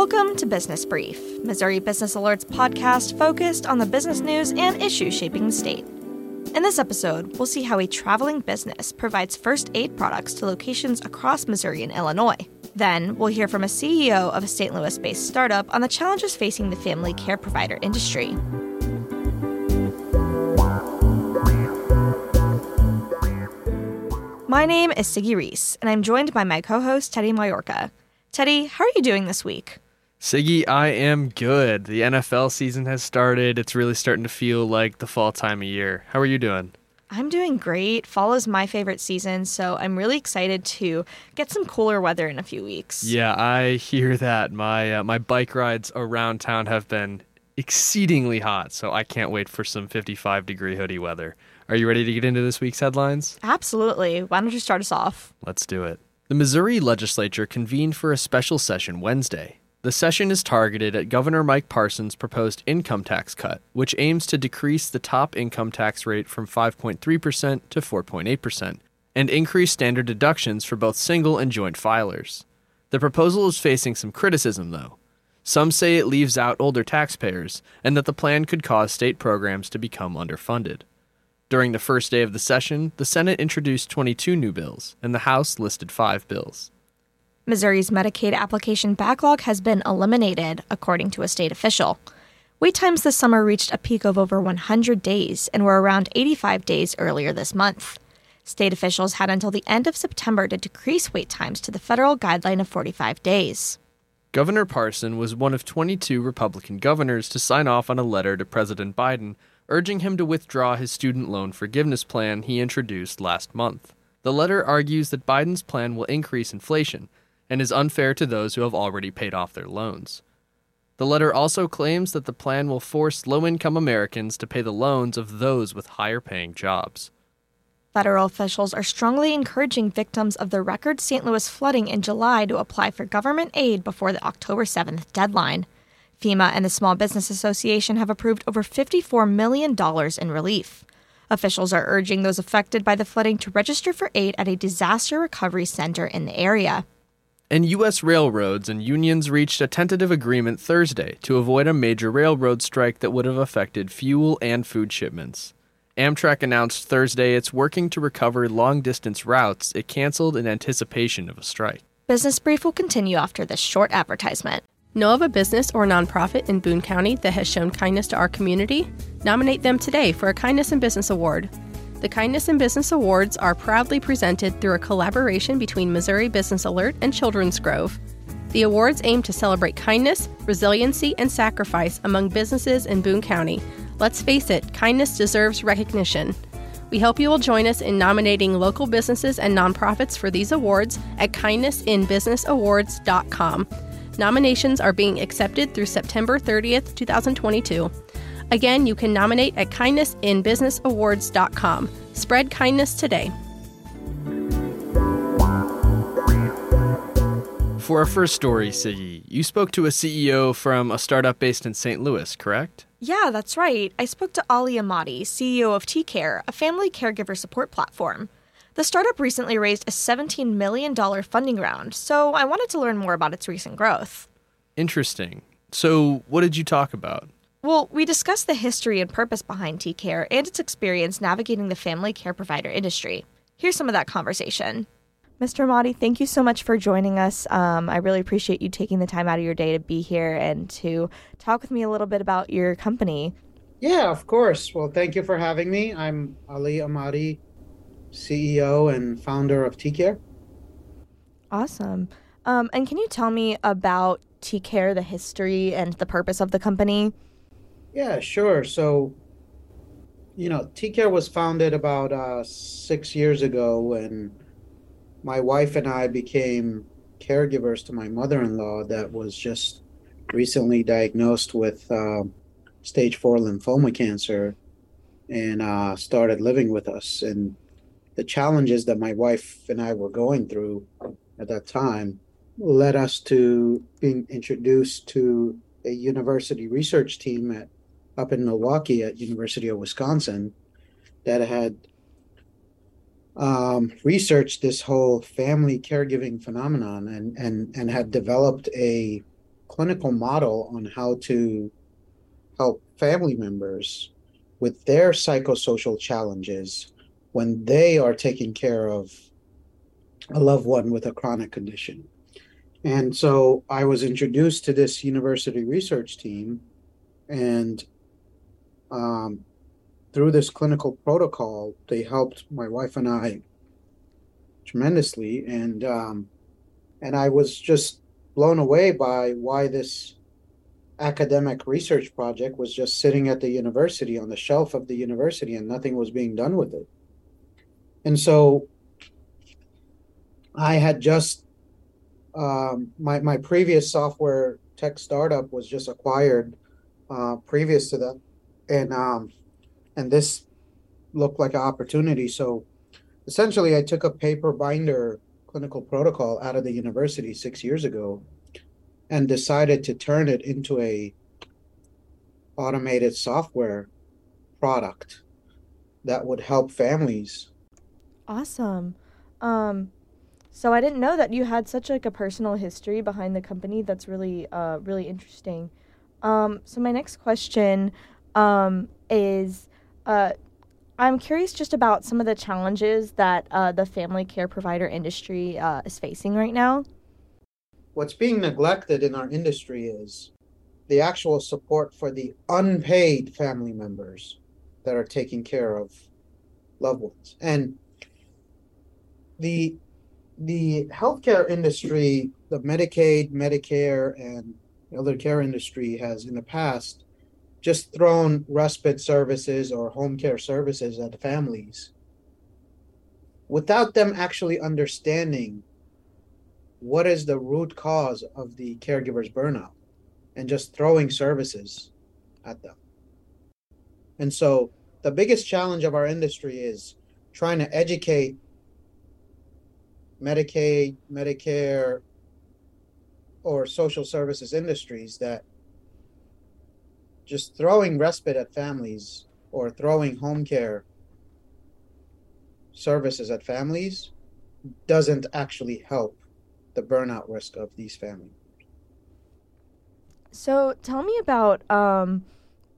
Welcome to Business Brief, Missouri Business Alert's podcast focused on the business news and issues shaping the state. In this episode, we'll see how a traveling business provides first aid products to locations across Missouri and Illinois. Then, we'll hear from a CEO of a St. Louis based startup on the challenges facing the family care provider industry. My name is Siggy Reese, and I'm joined by my co host, Teddy Mallorca. Teddy, how are you doing this week? Siggy, I am good. The NFL season has started. It's really starting to feel like the fall time of year. How are you doing? I'm doing great. Fall is my favorite season, so I'm really excited to get some cooler weather in a few weeks. Yeah, I hear that. My uh, my bike rides around town have been exceedingly hot, so I can't wait for some 55 degree hoodie weather. Are you ready to get into this week's headlines? Absolutely. Why don't you start us off? Let's do it. The Missouri legislature convened for a special session Wednesday. The session is targeted at Governor Mike Parson's proposed income tax cut, which aims to decrease the top income tax rate from 5.3% to 4.8% and increase standard deductions for both single and joint filers. The proposal is facing some criticism, though. Some say it leaves out older taxpayers and that the plan could cause state programs to become underfunded. During the first day of the session, the Senate introduced 22 new bills, and the House listed five bills. Missouri's Medicaid application backlog has been eliminated, according to a state official. Wait times this summer reached a peak of over 100 days and were around 85 days earlier this month. State officials had until the end of September to decrease wait times to the federal guideline of 45 days. Governor Parson was one of 22 Republican governors to sign off on a letter to President Biden urging him to withdraw his student loan forgiveness plan he introduced last month. The letter argues that Biden's plan will increase inflation and is unfair to those who have already paid off their loans. The letter also claims that the plan will force low income Americans to pay the loans of those with higher paying jobs. Federal officials are strongly encouraging victims of the record St. Louis flooding in July to apply for government aid before the October 7th deadline. FEMA and the Small Business Association have approved over $54 million in relief. Officials are urging those affected by the flooding to register for aid at a disaster recovery center in the area. And U.S. railroads and unions reached a tentative agreement Thursday to avoid a major railroad strike that would have affected fuel and food shipments. Amtrak announced Thursday it's working to recover long distance routes it canceled in anticipation of a strike. Business Brief will continue after this short advertisement. Know of a business or nonprofit in Boone County that has shown kindness to our community? Nominate them today for a Kindness in Business Award. The Kindness in Business Awards are proudly presented through a collaboration between Missouri Business Alert and Children's Grove. The awards aim to celebrate kindness, resiliency, and sacrifice among businesses in Boone County. Let's face it, kindness deserves recognition. We hope you will join us in nominating local businesses and nonprofits for these awards at kindnessinbusinessawards.com. Nominations are being accepted through September 30th, 2022. Again, you can nominate at kindnessinbusinessawards.com. Spread kindness today. For our first story, Siggy, you spoke to a CEO from a startup based in St. Louis, correct? Yeah, that's right. I spoke to Ali Ahmadi, CEO of TCare, a family caregiver support platform. The startup recently raised a $17 million funding round, so I wanted to learn more about its recent growth. Interesting. So, what did you talk about? Well, we discussed the history and purpose behind TCare and its experience navigating the family care provider industry. Here's some of that conversation. Mr. Ahmadi, thank you so much for joining us. Um, I really appreciate you taking the time out of your day to be here and to talk with me a little bit about your company. Yeah, of course. Well, thank you for having me. I'm Ali Ahmadi, CEO and founder of TCare. Awesome. Um, and can you tell me about TCare, the history and the purpose of the company? Yeah, sure. So, you know, TCare was founded about uh, six years ago when my wife and I became caregivers to my mother in law that was just recently diagnosed with uh, stage four lymphoma cancer and uh, started living with us. And the challenges that my wife and I were going through at that time led us to being introduced to a university research team at up in Milwaukee at University of Wisconsin that had um, researched this whole family caregiving phenomenon and and and had developed a clinical model on how to help family members with their psychosocial challenges when they are taking care of a loved one with a chronic condition. And so I was introduced to this university research team, and um, through this clinical protocol, they helped my wife and I tremendously. And um, and I was just blown away by why this academic research project was just sitting at the university on the shelf of the university and nothing was being done with it. And so I had just um, my my previous software tech startup was just acquired uh, previous to that, and um, and this looked like an opportunity. So essentially, I took a paper binder clinical protocol out of the university six years ago, and decided to turn it into a automated software product that would help families. Awesome. Um, so I didn't know that you had such like a personal history behind the company. That's really uh, really interesting. Um, so my next question um, is, uh, I'm curious just about some of the challenges that uh, the family care provider industry uh, is facing right now. What's being neglected in our industry is the actual support for the unpaid family members that are taking care of loved ones, and the the healthcare industry, the Medicaid, Medicare, and elder care industry has in the past just thrown respite services or home care services at families without them actually understanding what is the root cause of the caregiver's burnout and just throwing services at them. And so the biggest challenge of our industry is trying to educate Medicaid, Medicare, or social services industries that just throwing respite at families or throwing home care services at families doesn't actually help the burnout risk of these families. So tell me about um,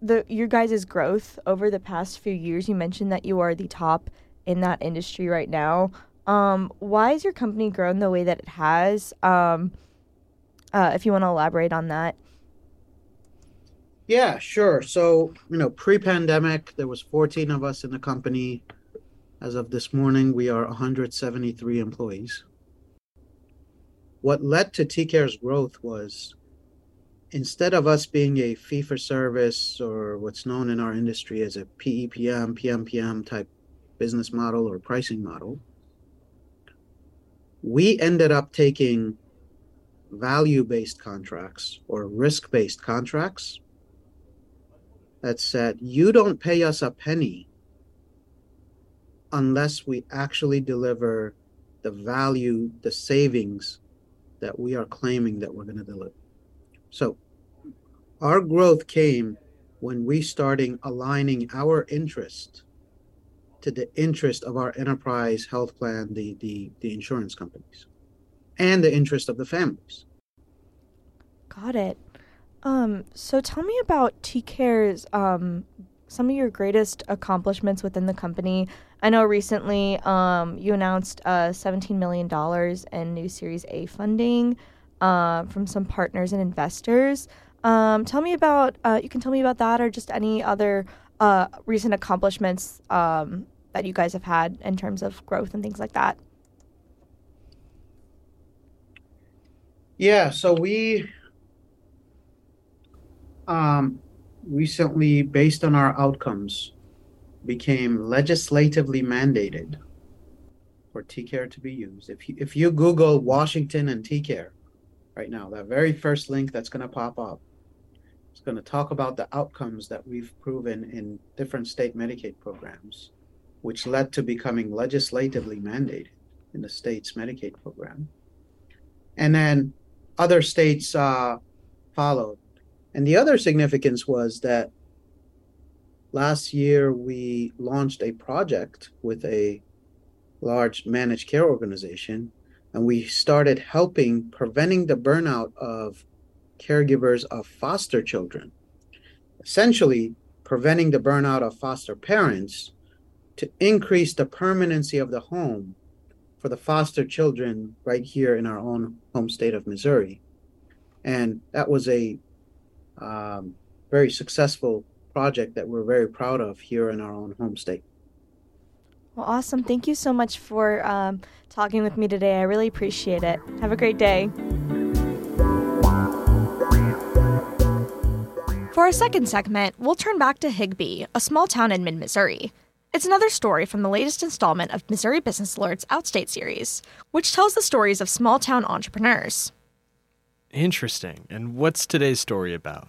the your guys' growth over the past few years. You mentioned that you are the top in that industry right now. Um, why has your company grown the way that it has? Um, uh, if you want to elaborate on that. Yeah, sure. So, you know, pre-pandemic, there was 14 of us in the company. As of this morning, we are 173 employees. What led to TCare's growth was instead of us being a fee for service or what's known in our industry as a PEPM, PMPM type business model or pricing model, we ended up taking value based contracts or risk based contracts that said, you don't pay us a penny unless we actually deliver the value, the savings that we are claiming that we're going to deliver. So our growth came when we started aligning our interest to the interest of our enterprise health plan, the, the, the insurance companies, and the interest of the families. Got it. Um, so tell me about TCare's um, some of your greatest accomplishments within the company. I know recently um, you announced uh, $17 million in new Series A funding uh, from some partners and investors. Um, tell me about, uh, you can tell me about that or just any other uh, recent accomplishments um, that you guys have had in terms of growth and things like that? Yeah, so we um, recently, based on our outcomes, became legislatively mandated for TCare to be used. If you, if you Google Washington and TCare right now, that very first link that's going to pop up, it's going to talk about the outcomes that we've proven in different state Medicaid programs which led to becoming legislatively mandated in the state's Medicaid program. And then other states uh, followed. And the other significance was that last year we launched a project with a large managed care organization and we started helping preventing the burnout of caregivers of foster children, essentially preventing the burnout of foster parents to increase the permanency of the home for the foster children right here in our own home state of Missouri. And that was a um, very successful project that we're very proud of here in our own home state. Well, awesome. Thank you so much for um, talking with me today. I really appreciate it. Have a great day. For our second segment, we'll turn back to Higbee, a small town in mid Missouri. It's another story from the latest installment of Missouri Business Alert's Outstate series, which tells the stories of small town entrepreneurs. Interesting. And what's today's story about?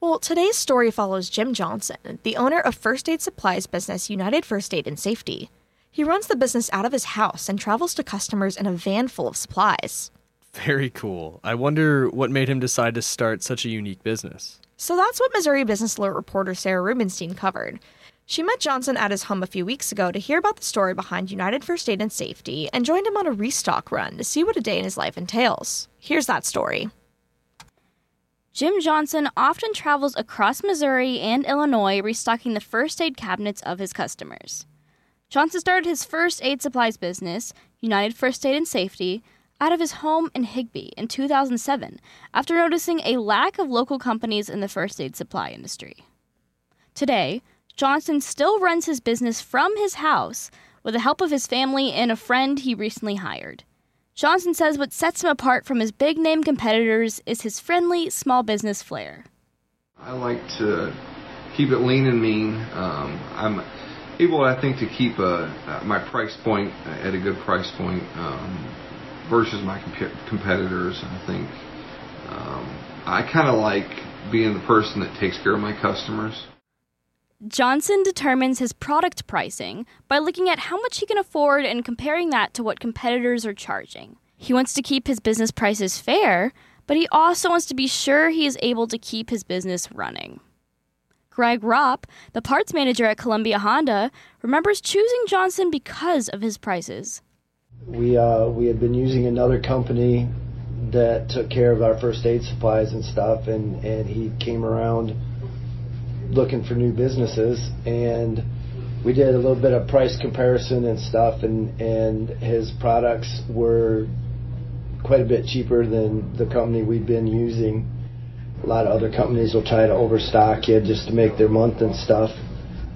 Well, today's story follows Jim Johnson, the owner of first aid supplies business United First Aid and Safety. He runs the business out of his house and travels to customers in a van full of supplies. Very cool. I wonder what made him decide to start such a unique business. So that's what Missouri Business Alert reporter Sarah Rubenstein covered. She met Johnson at his home a few weeks ago to hear about the story behind United First Aid and Safety and joined him on a restock run to see what a day in his life entails. Here's that story. Jim Johnson often travels across Missouri and Illinois restocking the first aid cabinets of his customers. Johnson started his first aid supplies business, United First Aid and Safety, out of his home in Higbee in 2007 after noticing a lack of local companies in the first aid supply industry. Today, Johnson still runs his business from his house with the help of his family and a friend he recently hired. Johnson says what sets him apart from his big name competitors is his friendly small business flair. I like to keep it lean and mean. Um, I'm able, I think, to keep uh, my price point at a good price point. Um, versus my comp- competitors. I think um, I kind of like being the person that takes care of my customers. Johnson determines his product pricing by looking at how much he can afford and comparing that to what competitors are charging. He wants to keep his business prices fair, but he also wants to be sure he is able to keep his business running. Greg Ropp, the parts manager at Columbia Honda, remembers choosing Johnson because of his prices we uh, we had been using another company that took care of our first aid supplies and stuff, and and he came around looking for new businesses, and we did a little bit of price comparison and stuff, and and his products were quite a bit cheaper than the company we've been using. A lot of other companies will try to overstock you just to make their month and stuff,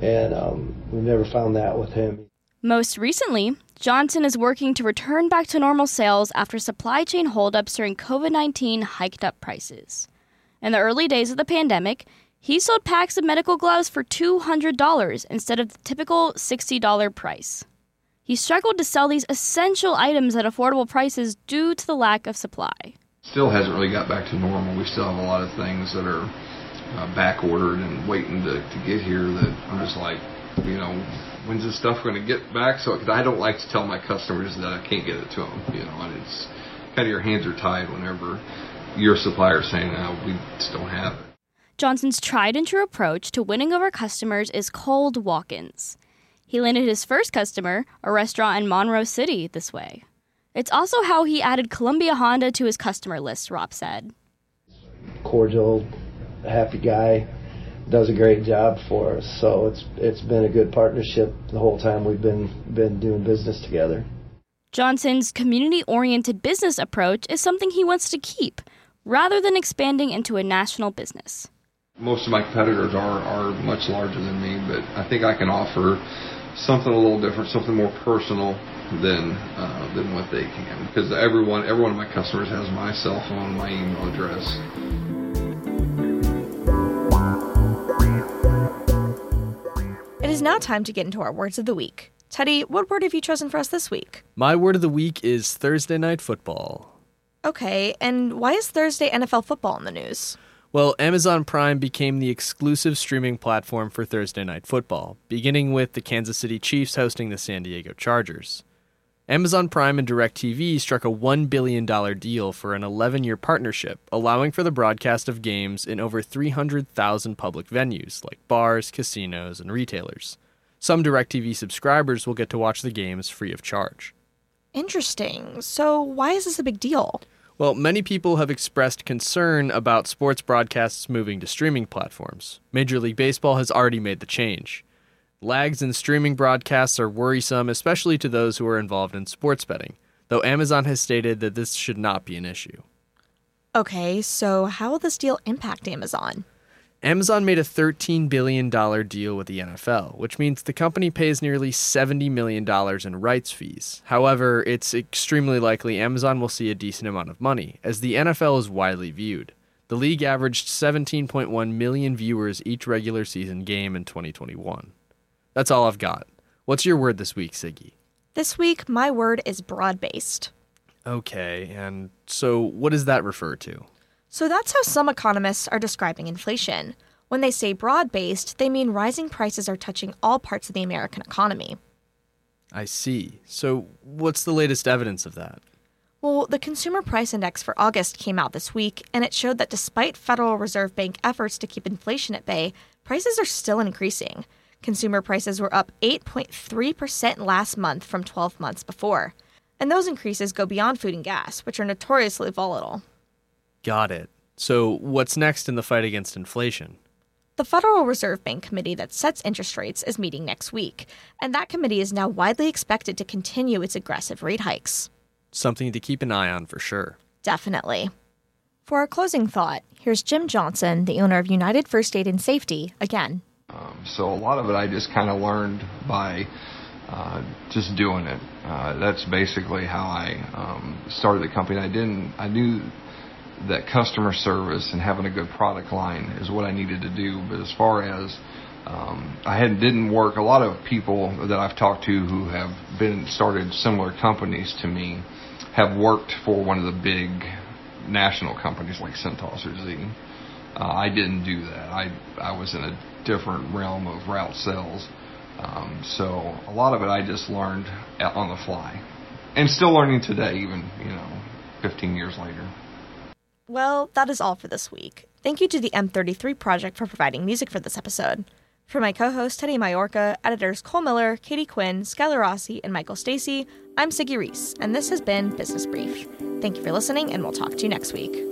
and um, we never found that with him. Most recently, Johnson is working to return back to normal sales after supply chain holdups during COVID 19 hiked up prices. In the early days of the pandemic, he sold packs of medical gloves for $200 instead of the typical $60 price. He struggled to sell these essential items at affordable prices due to the lack of supply. Still hasn't really got back to normal. We still have a lot of things that are uh, back ordered and waiting to, to get here that I'm just like, you know, when's this stuff going to get back? So, because I don't like to tell my customers that I can't get it to them, you know, and it's kind of your hands are tied whenever your supplier is saying, no, we just don't have it. Johnson's tried and true approach to winning over customers is cold walk ins. He landed his first customer, a restaurant in Monroe City, this way. It's also how he added Columbia Honda to his customer list, Ropp said. Cordial, happy guy does a great job for us. So it's it's been a good partnership the whole time we've been been doing business together. Johnson's community-oriented business approach is something he wants to keep rather than expanding into a national business. Most of my competitors are are much larger than me, but I think I can offer something a little different, something more personal than uh, than what they can because everyone every one of my customers has my cell phone, my email address. It is now time to get into our words of the week. Teddy, what word have you chosen for us this week? My word of the week is Thursday night football. Okay, and why is Thursday NFL football in the news? Well, Amazon Prime became the exclusive streaming platform for Thursday night football, beginning with the Kansas City Chiefs hosting the San Diego Chargers. Amazon Prime and DirecTV struck a $1 billion deal for an 11 year partnership, allowing for the broadcast of games in over 300,000 public venues like bars, casinos, and retailers. Some DirecTV subscribers will get to watch the games free of charge. Interesting. So, why is this a big deal? Well, many people have expressed concern about sports broadcasts moving to streaming platforms. Major League Baseball has already made the change. Lags in streaming broadcasts are worrisome, especially to those who are involved in sports betting, though Amazon has stated that this should not be an issue. Okay, so how will this deal impact Amazon? Amazon made a $13 billion deal with the NFL, which means the company pays nearly $70 million in rights fees. However, it's extremely likely Amazon will see a decent amount of money, as the NFL is widely viewed. The league averaged 17.1 million viewers each regular season game in 2021. That's all I've got. What's your word this week, Siggy? This week, my word is broad based. Okay, and so what does that refer to? So that's how some economists are describing inflation. When they say broad based, they mean rising prices are touching all parts of the American economy. I see. So what's the latest evidence of that? Well, the Consumer Price Index for August came out this week, and it showed that despite Federal Reserve Bank efforts to keep inflation at bay, prices are still increasing. Consumer prices were up 8.3% last month from 12 months before. And those increases go beyond food and gas, which are notoriously volatile. Got it. So, what's next in the fight against inflation? The Federal Reserve Bank committee that sets interest rates is meeting next week, and that committee is now widely expected to continue its aggressive rate hikes. Something to keep an eye on for sure. Definitely. For our closing thought, here's Jim Johnson, the owner of United First Aid and Safety, again. Um, so a lot of it I just kind of learned by uh, just doing it. Uh, that's basically how I um, started the company. I didn't. I knew that customer service and having a good product line is what I needed to do. But as far as um, I had didn't work, a lot of people that I've talked to who have been started similar companies to me have worked for one of the big national companies like Cintas or Z. Uh, I didn't do that. I I was in a different realm of route sales. Um, so a lot of it I just learned on the fly, and still learning today, even you know, 15 years later. Well, that is all for this week. Thank you to the M33 Project for providing music for this episode. For my co host Teddy Majorca, editors Cole Miller, Katie Quinn, Skylar Rossi, and Michael Stacy, I'm Siggy Reese, and this has been Business Brief. Thank you for listening, and we'll talk to you next week.